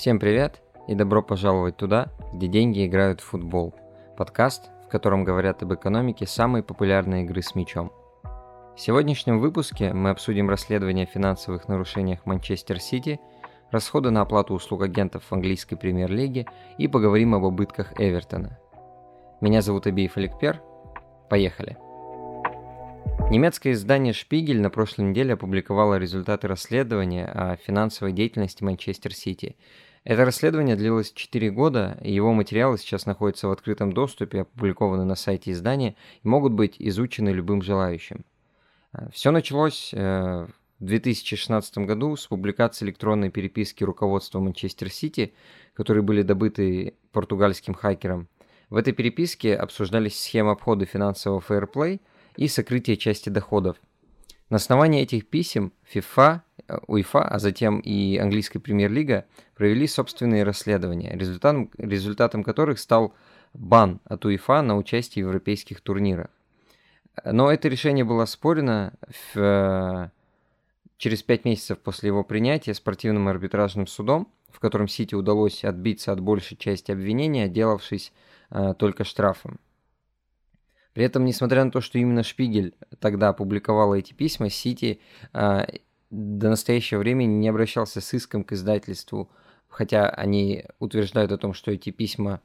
Всем привет и добро пожаловать туда, где деньги играют в футбол. Подкаст, в котором говорят об экономике самой популярной игры с мячом. В сегодняшнем выпуске мы обсудим расследование о финансовых нарушениях Манчестер Сити, расходы на оплату услуг агентов в английской премьер-лиге и поговорим об убытках Эвертона. Меня зовут Абиев Аликпер. Поехали! Немецкое издание «Шпигель» на прошлой неделе опубликовало результаты расследования о финансовой деятельности Манчестер Сити. Это расследование длилось 4 года, и его материалы сейчас находятся в открытом доступе, опубликованы на сайте издания и могут быть изучены любым желающим. Все началось э, в 2016 году с публикации электронной переписки руководства Манчестер Сити, которые были добыты португальским хакером. В этой переписке обсуждались схемы обхода финансового фейерплей – и сокрытие части доходов. На основании этих писем FIFA, УЕФА, а затем и английская премьер-лига провели собственные расследования, результатом, результатом которых стал бан от УЕФА на участие в европейских турнирах. Но это решение было оспорено в, через пять месяцев после его принятия спортивным арбитражным судом, в котором Сити удалось отбиться от большей части обвинения, отделавшись э, только штрафом. При этом, несмотря на то, что именно Шпигель тогда опубликовала эти письма, Сити э, до настоящего времени не обращался с иском к издательству, хотя они утверждают о том, что эти письма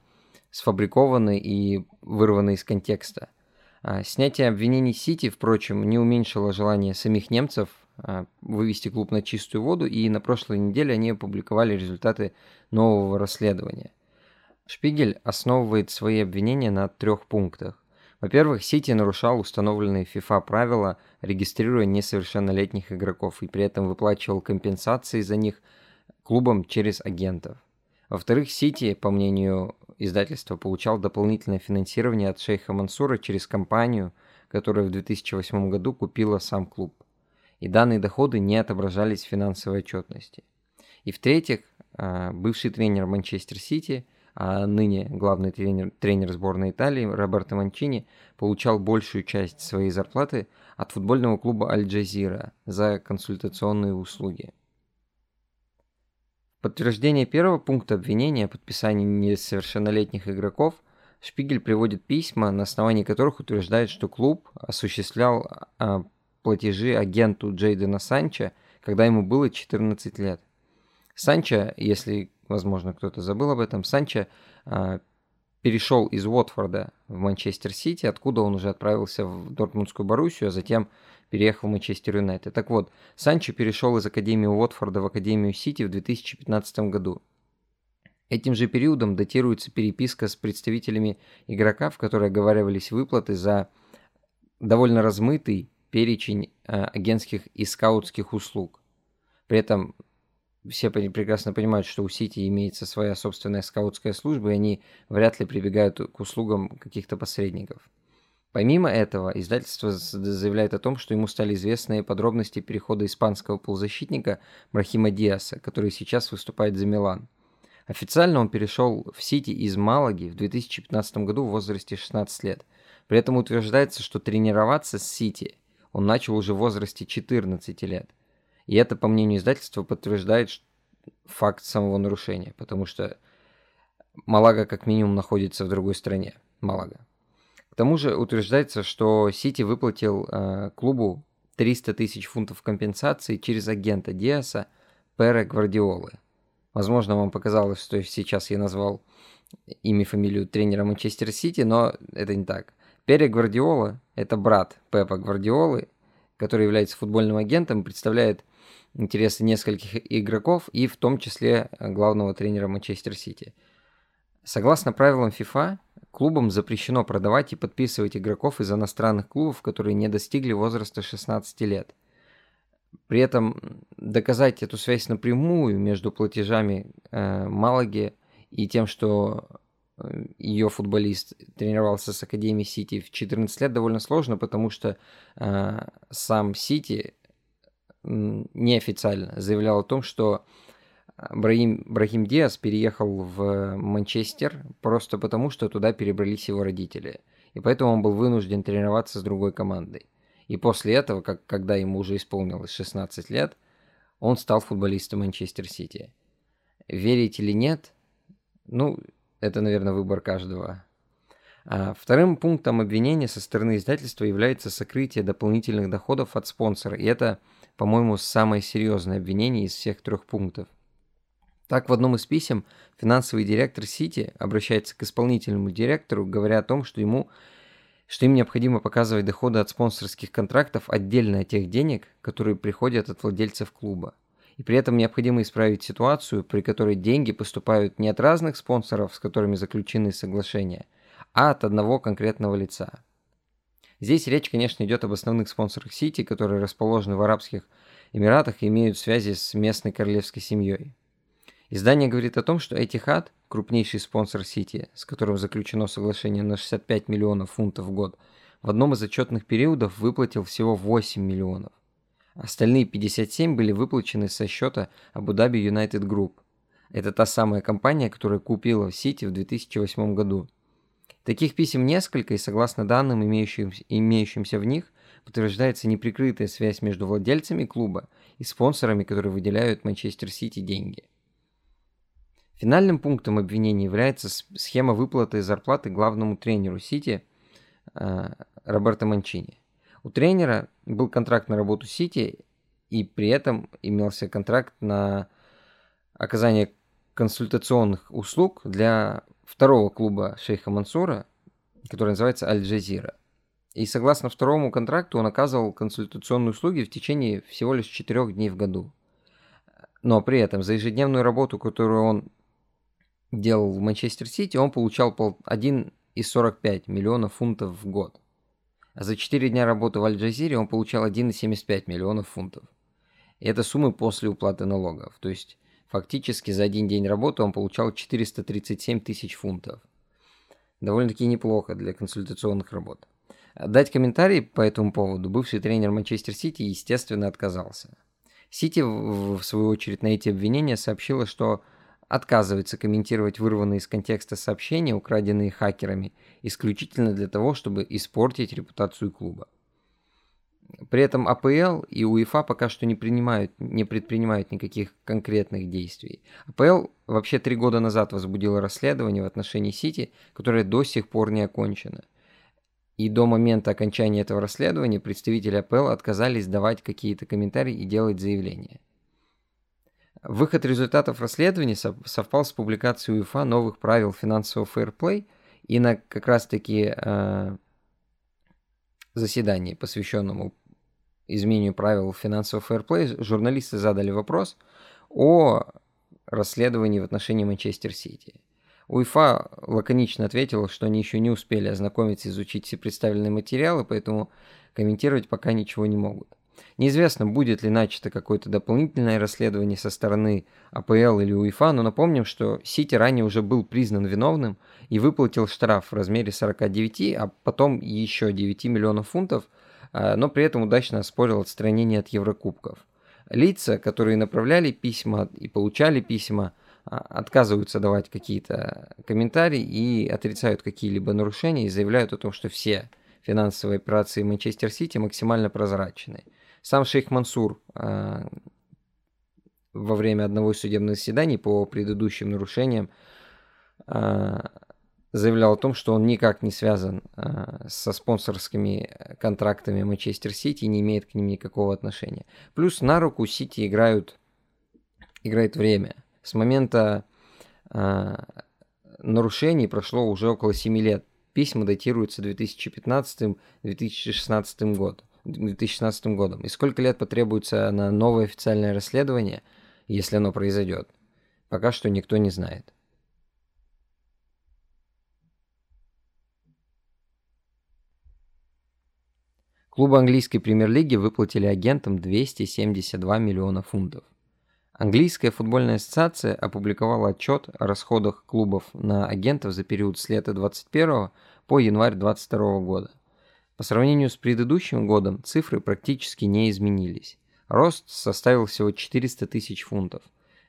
сфабрикованы и вырваны из контекста. А, снятие обвинений Сити, впрочем, не уменьшило желание самих немцев а, вывести клуб на чистую воду, и на прошлой неделе они опубликовали результаты нового расследования. Шпигель основывает свои обвинения на трех пунктах. Во-первых, Сити нарушал установленные FIFA правила, регистрируя несовершеннолетних игроков и при этом выплачивал компенсации за них клубам через агентов. Во-вторых, Сити, по мнению издательства, получал дополнительное финансирование от шейха Мансура через компанию, которая в 2008 году купила сам клуб. И данные доходы не отображались в финансовой отчетности. И в-третьих, а, бывший тренер Манчестер Сити – а ныне главный тренер, тренер сборной Италии Роберто Манчини получал большую часть своей зарплаты от футбольного клуба Аль-Джазира за консультационные услуги. Подтверждение первого пункта обвинения о подписании несовершеннолетних игроков Шпигель приводит письма, на основании которых утверждает, что клуб осуществлял а, платежи агенту Джейдена Санча, когда ему было 14 лет. Санчо, если возможно, кто-то забыл об этом, Санчо а, перешел из Уотфорда в Манчестер Сити, откуда он уже отправился в Дортмундскую Боруссию, а затем переехал в Манчестер Юнайтед. Так вот, Санчо перешел из Академии Уотфорда в Академию Сити в 2015 году. Этим же периодом датируется переписка с представителями игрока, в которой оговаривались выплаты за довольно размытый перечень э, агентских и скаутских услуг. При этом все прекрасно понимают, что у Сити имеется своя собственная скаутская служба, и они вряд ли прибегают к услугам каких-то посредников. Помимо этого, издательство заявляет о том, что ему стали известны подробности перехода испанского полузащитника Брахима Диаса, который сейчас выступает за Милан. Официально он перешел в Сити из Малаги в 2015 году в возрасте 16 лет. При этом утверждается, что тренироваться с Сити он начал уже в возрасте 14 лет – и это, по мнению издательства, подтверждает факт самого нарушения, потому что Малага как минимум находится в другой стране. Малага. К тому же утверждается, что Сити выплатил э, клубу 300 тысяч фунтов компенсации через агента Диаса Пере Гвардиолы. Возможно, вам показалось, что сейчас я назвал имя фамилию тренера Манчестер Сити, но это не так. Пере Гвардиола – это брат Пепа Гвардиолы, который является футбольным агентом, представляет интересы нескольких игроков и в том числе э, главного тренера Манчестер Сити. Согласно правилам FIFA, клубам запрещено продавать и подписывать игроков из иностранных клубов, которые не достигли возраста 16 лет. При этом доказать эту связь напрямую между платежами э, Малаги и тем, что э, ее футболист тренировался с Академией Сити в 14 лет, довольно сложно, потому что э, сам Сити неофициально заявлял о том, что Брахим, Брахим Диас переехал в Манчестер просто потому, что туда перебрались его родители. И поэтому он был вынужден тренироваться с другой командой. И после этого, как, когда ему уже исполнилось 16 лет, он стал футболистом Манчестер Сити. Верить или нет, ну, это, наверное, выбор каждого. А вторым пунктом обвинения со стороны издательства является сокрытие дополнительных доходов от спонсора. И это, по-моему, самое серьезное обвинение из всех трех пунктов. Так, в одном из писем финансовый директор Сити обращается к исполнительному директору, говоря о том, что ему что им необходимо показывать доходы от спонсорских контрактов отдельно от тех денег, которые приходят от владельцев клуба. И при этом необходимо исправить ситуацию, при которой деньги поступают не от разных спонсоров, с которыми заключены соглашения, а от одного конкретного лица. Здесь речь, конечно, идет об основных спонсорах Сити, которые расположены в Арабских Эмиратах и имеют связи с местной королевской семьей. Издание говорит о том, что Этихад, крупнейший спонсор Сити, с которым заключено соглашение на 65 миллионов фунтов в год, в одном из отчетных периодов выплатил всего 8 миллионов. Остальные 57 были выплачены со счета Abu Dhabi United Group. Это та самая компания, которая купила Сити в 2008 году. Таких писем несколько, и согласно данным, имеющимся, имеющимся в них, подтверждается неприкрытая связь между владельцами клуба и спонсорами, которые выделяют Манчестер Сити деньги – Финальным пунктом обвинения является схема выплаты зарплаты главному тренеру Сити э, Роберто Манчини. У тренера был контракт на работу Сити, и при этом имелся контракт на оказание консультационных услуг для второго клуба шейха Мансура, который называется Аль-Джазира. И согласно второму контракту он оказывал консультационные услуги в течение всего лишь четырех дней в году. Но при этом за ежедневную работу, которую он делал в Манчестер Сити, он получал 1,45 миллиона фунтов в год. А за 4 дня работы в Аль-Джазире он получал 1,75 миллионов фунтов. И это суммы после уплаты налогов. То есть фактически за один день работы он получал 437 тысяч фунтов. Довольно-таки неплохо для консультационных работ. Дать комментарий по этому поводу бывший тренер Манчестер Сити, естественно, отказался. Сити, в свою очередь, на эти обвинения сообщила, что отказывается комментировать вырванные из контекста сообщения, украденные хакерами, исключительно для того, чтобы испортить репутацию клуба. При этом АПЛ и УЕФА пока что не, принимают, не предпринимают никаких конкретных действий. АПЛ вообще три года назад возбудила расследование в отношении Сити, которое до сих пор не окончено. И до момента окончания этого расследования представители АПЛ отказались давать какие-то комментарии и делать заявления. Выход результатов расследования совпал с публикацией УЕФА новых правил финансового фейерплей, и на как раз-таки э, заседании, посвященному изменению правил финансового фейерплея, журналисты задали вопрос о расследовании в отношении Манчестер Сити. УЕФА лаконично ответила, что они еще не успели ознакомиться и изучить все представленные материалы, поэтому комментировать пока ничего не могут. Неизвестно, будет ли начато какое-то дополнительное расследование со стороны АПЛ или УЕФА, но напомним, что Сити ранее уже был признан виновным и выплатил штраф в размере 49, а потом еще 9 миллионов фунтов, а, но при этом удачно оспорил отстранение от Еврокубков. Лица, которые направляли письма и получали письма, а, отказываются давать какие-то комментарии и отрицают какие-либо нарушения и заявляют о том, что все финансовые операции Манчестер Сити максимально прозрачны. Сам шейх Мансур э, во время одного из судебных заседаний по предыдущим нарушениям э, заявлял о том, что он никак не связан э, со спонсорскими контрактами Манчестер Сити и не имеет к ним никакого отношения. Плюс на руку Сити играют, играет время. С момента нарушений прошло уже около 7 лет. Письма датируются 2015-2016 годом. 2016 годом. И сколько лет потребуется на новое официальное расследование, если оно произойдет, пока что никто не знает. Клубы английской премьер-лиги выплатили агентам 272 миллиона фунтов. Английская футбольная ассоциация опубликовала отчет о расходах клубов на агентов за период с лета 2021 по январь 2022 года – по сравнению с предыдущим годом цифры практически не изменились. Рост составил всего 400 тысяч фунтов.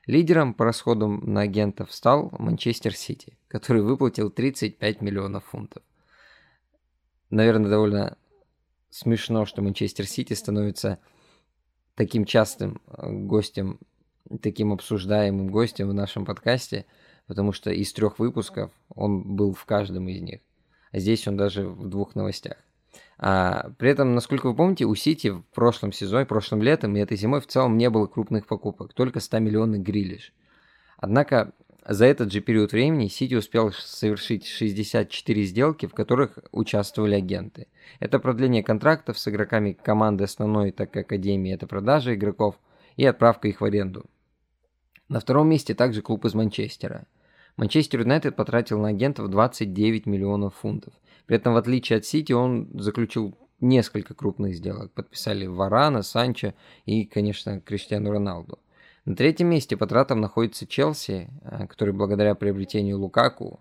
Лидером по расходам на агентов стал Манчестер Сити, который выплатил 35 миллионов фунтов. Наверное, довольно смешно, что Манчестер Сити становится таким частым э, гостем таким обсуждаемым гостем в нашем подкасте, потому что из трех выпусков он был в каждом из них. А здесь он даже в двух новостях. А, при этом, насколько вы помните, у Сити в прошлом сезоне, прошлым летом и этой зимой в целом не было крупных покупок, только 100 миллионный грилиш. Однако за этот же период времени Сити успел совершить 64 сделки, в которых участвовали агенты. Это продление контрактов с игроками команды основной, так как Академии, это продажа игроков и отправка их в аренду. На втором месте также клуб из Манчестера. Манчестер Юнайтед потратил на агентов 29 миллионов фунтов. При этом, в отличие от Сити, он заключил несколько крупных сделок. Подписали Варана, Санчо и, конечно, Криштиану Роналду. На третьем месте по тратам находится Челси, э, который благодаря приобретению Лукаку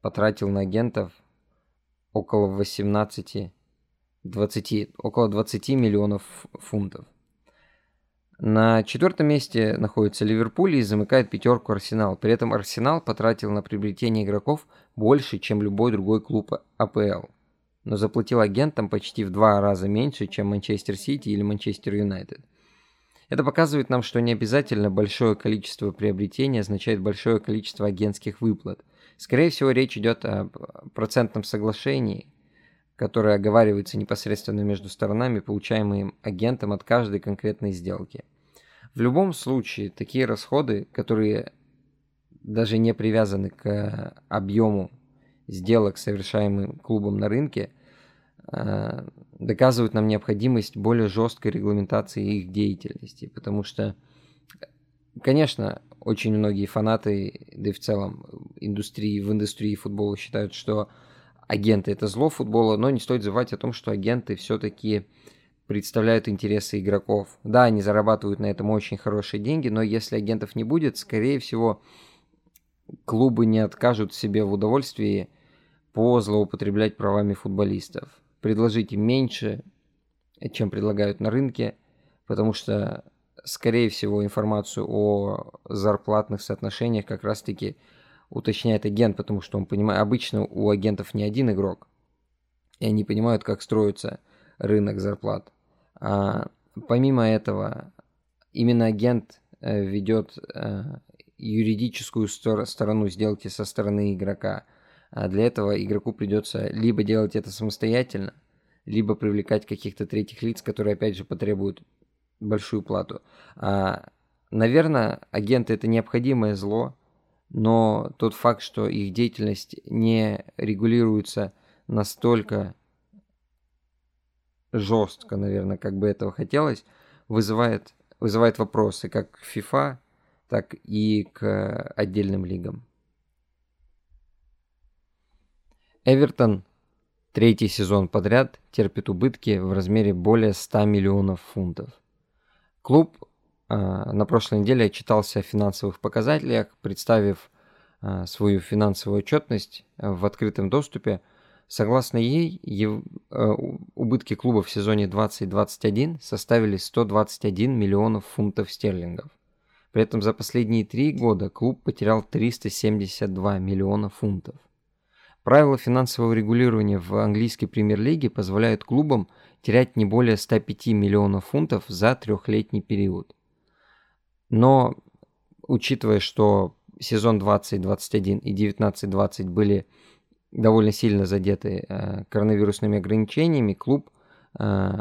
потратил на агентов около 18 20, около 20 миллионов фунтов. На четвертом месте находится Ливерпуль и замыкает пятерку Арсенал. При этом Арсенал потратил на приобретение игроков больше, чем любой другой клуб АПЛ. Но заплатил агентам почти в два раза меньше, чем Манчестер Сити или Манчестер Юнайтед. Это показывает нам, что не обязательно большое количество приобретений означает большое количество агентских выплат. Скорее всего, речь идет о процентном соглашении, которое оговаривается непосредственно между сторонами, получаемым агентом от каждой конкретной сделки. В любом случае, такие расходы, которые даже не привязаны к объему сделок, совершаемым клубом на рынке, Э, доказывают нам необходимость более жесткой регламентации их деятельности, потому что, конечно, очень многие фанаты, да и в целом индустрии, в индустрии футбола считают, что агенты это зло футбола, но не стоит забывать о том, что агенты все-таки представляют интересы игроков. Да, они зарабатывают на этом очень хорошие деньги, но если агентов не будет, скорее всего, клубы не откажут себе в удовольствии по злоупотреблять правами футболистов предложить им меньше, чем предлагают на рынке, потому что, скорее всего, информацию о зарплатных соотношениях как раз-таки уточняет агент, потому что он понимает, обычно у агентов не один игрок, и они понимают, как строится рынок зарплат. А помимо этого, именно агент э, ведет э, юридическую сторону сделки со стороны игрока – а для этого игроку придется либо делать это самостоятельно, либо привлекать каких-то третьих лиц, которые опять же потребуют большую плату. А, наверное, агенты это необходимое зло, но тот факт, что их деятельность не регулируется настолько жестко, наверное, как бы этого хотелось, вызывает, вызывает вопросы как к FIFA, так и к отдельным лигам. Эвертон третий сезон подряд терпит убытки в размере более 100 миллионов фунтов. Клуб на прошлой неделе отчитался о финансовых показателях, представив э, свою финансовую отчетность в открытом доступе. Согласно ей, э, убытки клуба в сезоне 2021 составили 121 миллионов фунтов стерлингов. При этом за последние три года клуб потерял 372 миллиона фунтов. Правила финансового регулирования в английской премьер-лиге позволяют клубам терять не более 105 миллионов фунтов за трехлетний период. Но, учитывая, что сезон 2021 и 19-20 были довольно сильно задеты э, коронавирусными ограничениями, клуб э,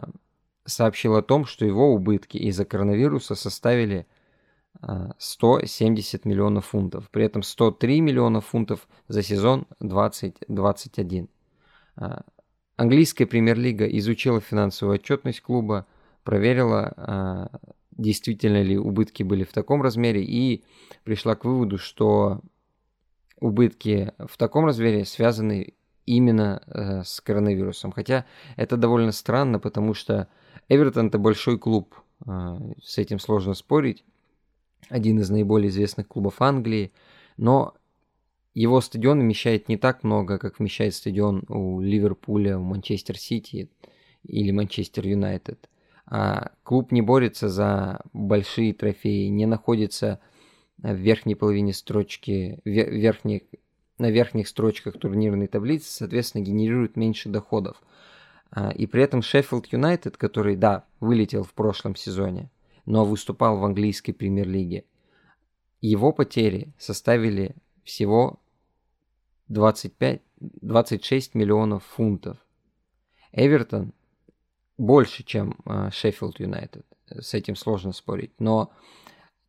сообщил о том, что его убытки из-за коронавируса составили 170 миллионов фунтов. При этом 103 миллиона фунтов за сезон 2021. А, английская премьер-лига изучила финансовую отчетность клуба, проверила, действительно ли убытки были в таком размере и пришла к выводу, что убытки в таком размере связаны именно э, с коронавирусом. Хотя это довольно странно, потому что Эвертон это большой клуб, а, с этим сложно спорить один из наиболее известных клубов Англии, но его стадион вмещает не так много, как вмещает стадион у Ливерпуля, у Манчестер Сити или Манчестер Юнайтед. А клуб не борется за большие трофеи, не находится в верхней половине строчки, верхних, на верхних строчках турнирной таблицы, соответственно, генерирует меньше доходов. А, и при этом Шеффилд Юнайтед, который, да, вылетел в прошлом сезоне, но выступал в английской премьер-лиге. Его потери составили всего 25, 26 миллионов фунтов. Эвертон больше, чем э, Шеффилд Юнайтед. С этим сложно спорить. Но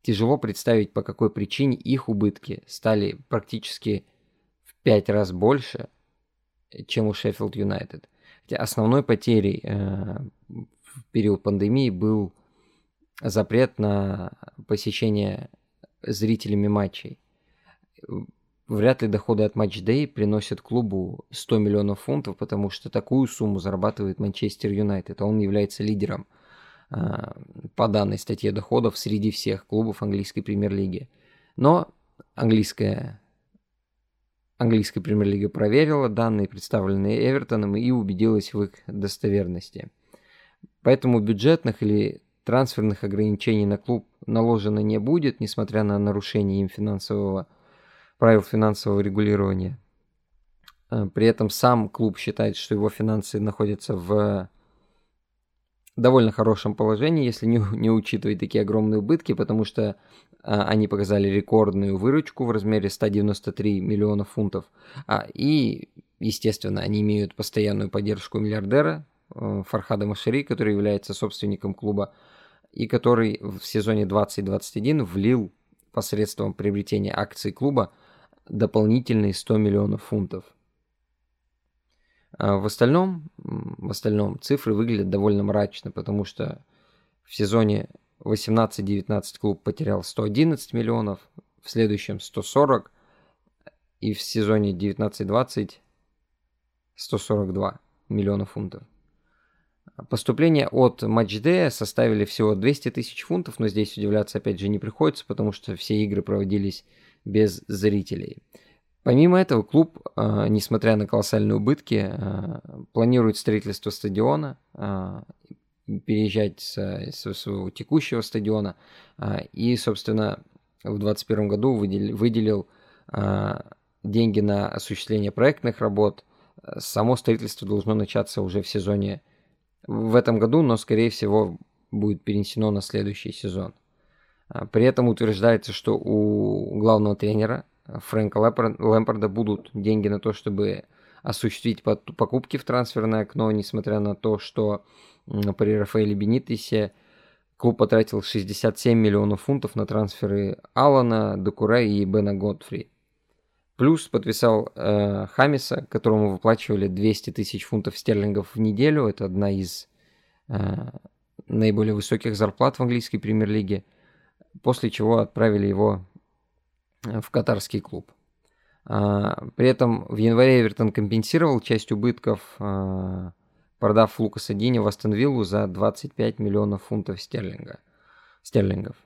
тяжело представить, по какой причине их убытки стали практически в 5 раз больше, чем у Шеффилд Юнайтед. Хотя основной потерей э, в период пандемии был запрет на посещение зрителями матчей. Вряд ли доходы от матч-дэй приносят клубу 100 миллионов фунтов, потому что такую сумму зарабатывает Манчестер Юнайтед, а он является лидером а, по данной статье доходов среди всех клубов английской премьер-лиги. Но английская, английская премьер-лига проверила данные, представленные Эвертоном, и убедилась в их достоверности. Поэтому бюджетных или трансферных ограничений на клуб наложено не будет, несмотря на нарушение им финансового правил финансового регулирования. Э, при этом сам клуб считает, что его финансы находятся в довольно хорошем положении, если не, не учитывать такие огромные убытки, потому что а, они показали рекордную выручку в размере 193 миллиона фунтов. А, и, естественно, они имеют постоянную поддержку миллиардера а, Фархада Машери, который является собственником клуба, и который в сезоне 2021 влил посредством приобретения акций клуба дополнительные 100 миллионов фунтов. А в остальном, в остальном цифры выглядят довольно мрачно, потому что в сезоне 18-19 клуб потерял 111 миллионов, в следующем 140 и в сезоне 19-20 142 миллиона фунтов. Поступления от матчдея составили всего 200 тысяч фунтов, но здесь удивляться опять же не приходится, потому что все игры проводились без зрителей. Помимо этого, клуб, а, несмотря на колоссальные убытки, а, планирует строительство стадиона, а, переезжать со, своего текущего стадиона. И, собственно, в 2021 году выделил, деньги на осуществление проектных работ. Само строительство должно начаться уже в сезоне в этом году, но, скорее всего, будет перенесено на следующий сезон. При этом утверждается, что у главного тренера Фрэнка Лэмпорда будут деньги на то, чтобы осуществить покупки в трансферное окно, несмотря на то, что при Рафаэле Бенитесе клуб потратил 67 миллионов фунтов на трансферы Алана, Декуре и Бена Готфри. Плюс подписал э, Хамиса, которому выплачивали 200 тысяч фунтов стерлингов в неделю. Это одна из э, наиболее высоких зарплат в английской премьер-лиге. После чего отправили его в катарский клуб. А, при этом в январе Эвертон компенсировал часть убытков, а, продав Лукаса Дини в Астон за 25 миллионов фунтов стерлинга, стерлингов.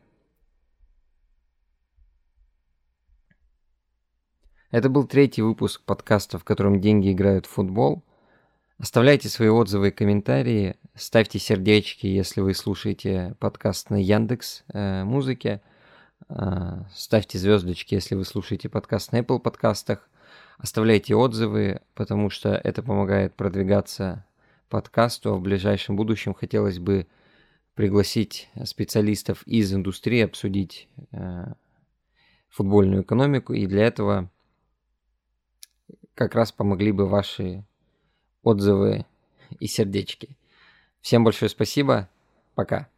Это был третий выпуск подкаста, в котором деньги играют в футбол. Оставляйте свои отзывы и комментарии, ставьте сердечки, если вы слушаете подкаст на Яндекс э, Музыке. А, ставьте звездочки, если вы слушаете подкаст на Apple подкастах. Оставляйте отзывы, потому что это помогает продвигаться подкасту. А в ближайшем будущем хотелось бы пригласить специалистов из индустрии обсудить э, футбольную экономику. И для этого как раз помогли бы ваши отзывы и сердечки. Всем большое спасибо. Пока.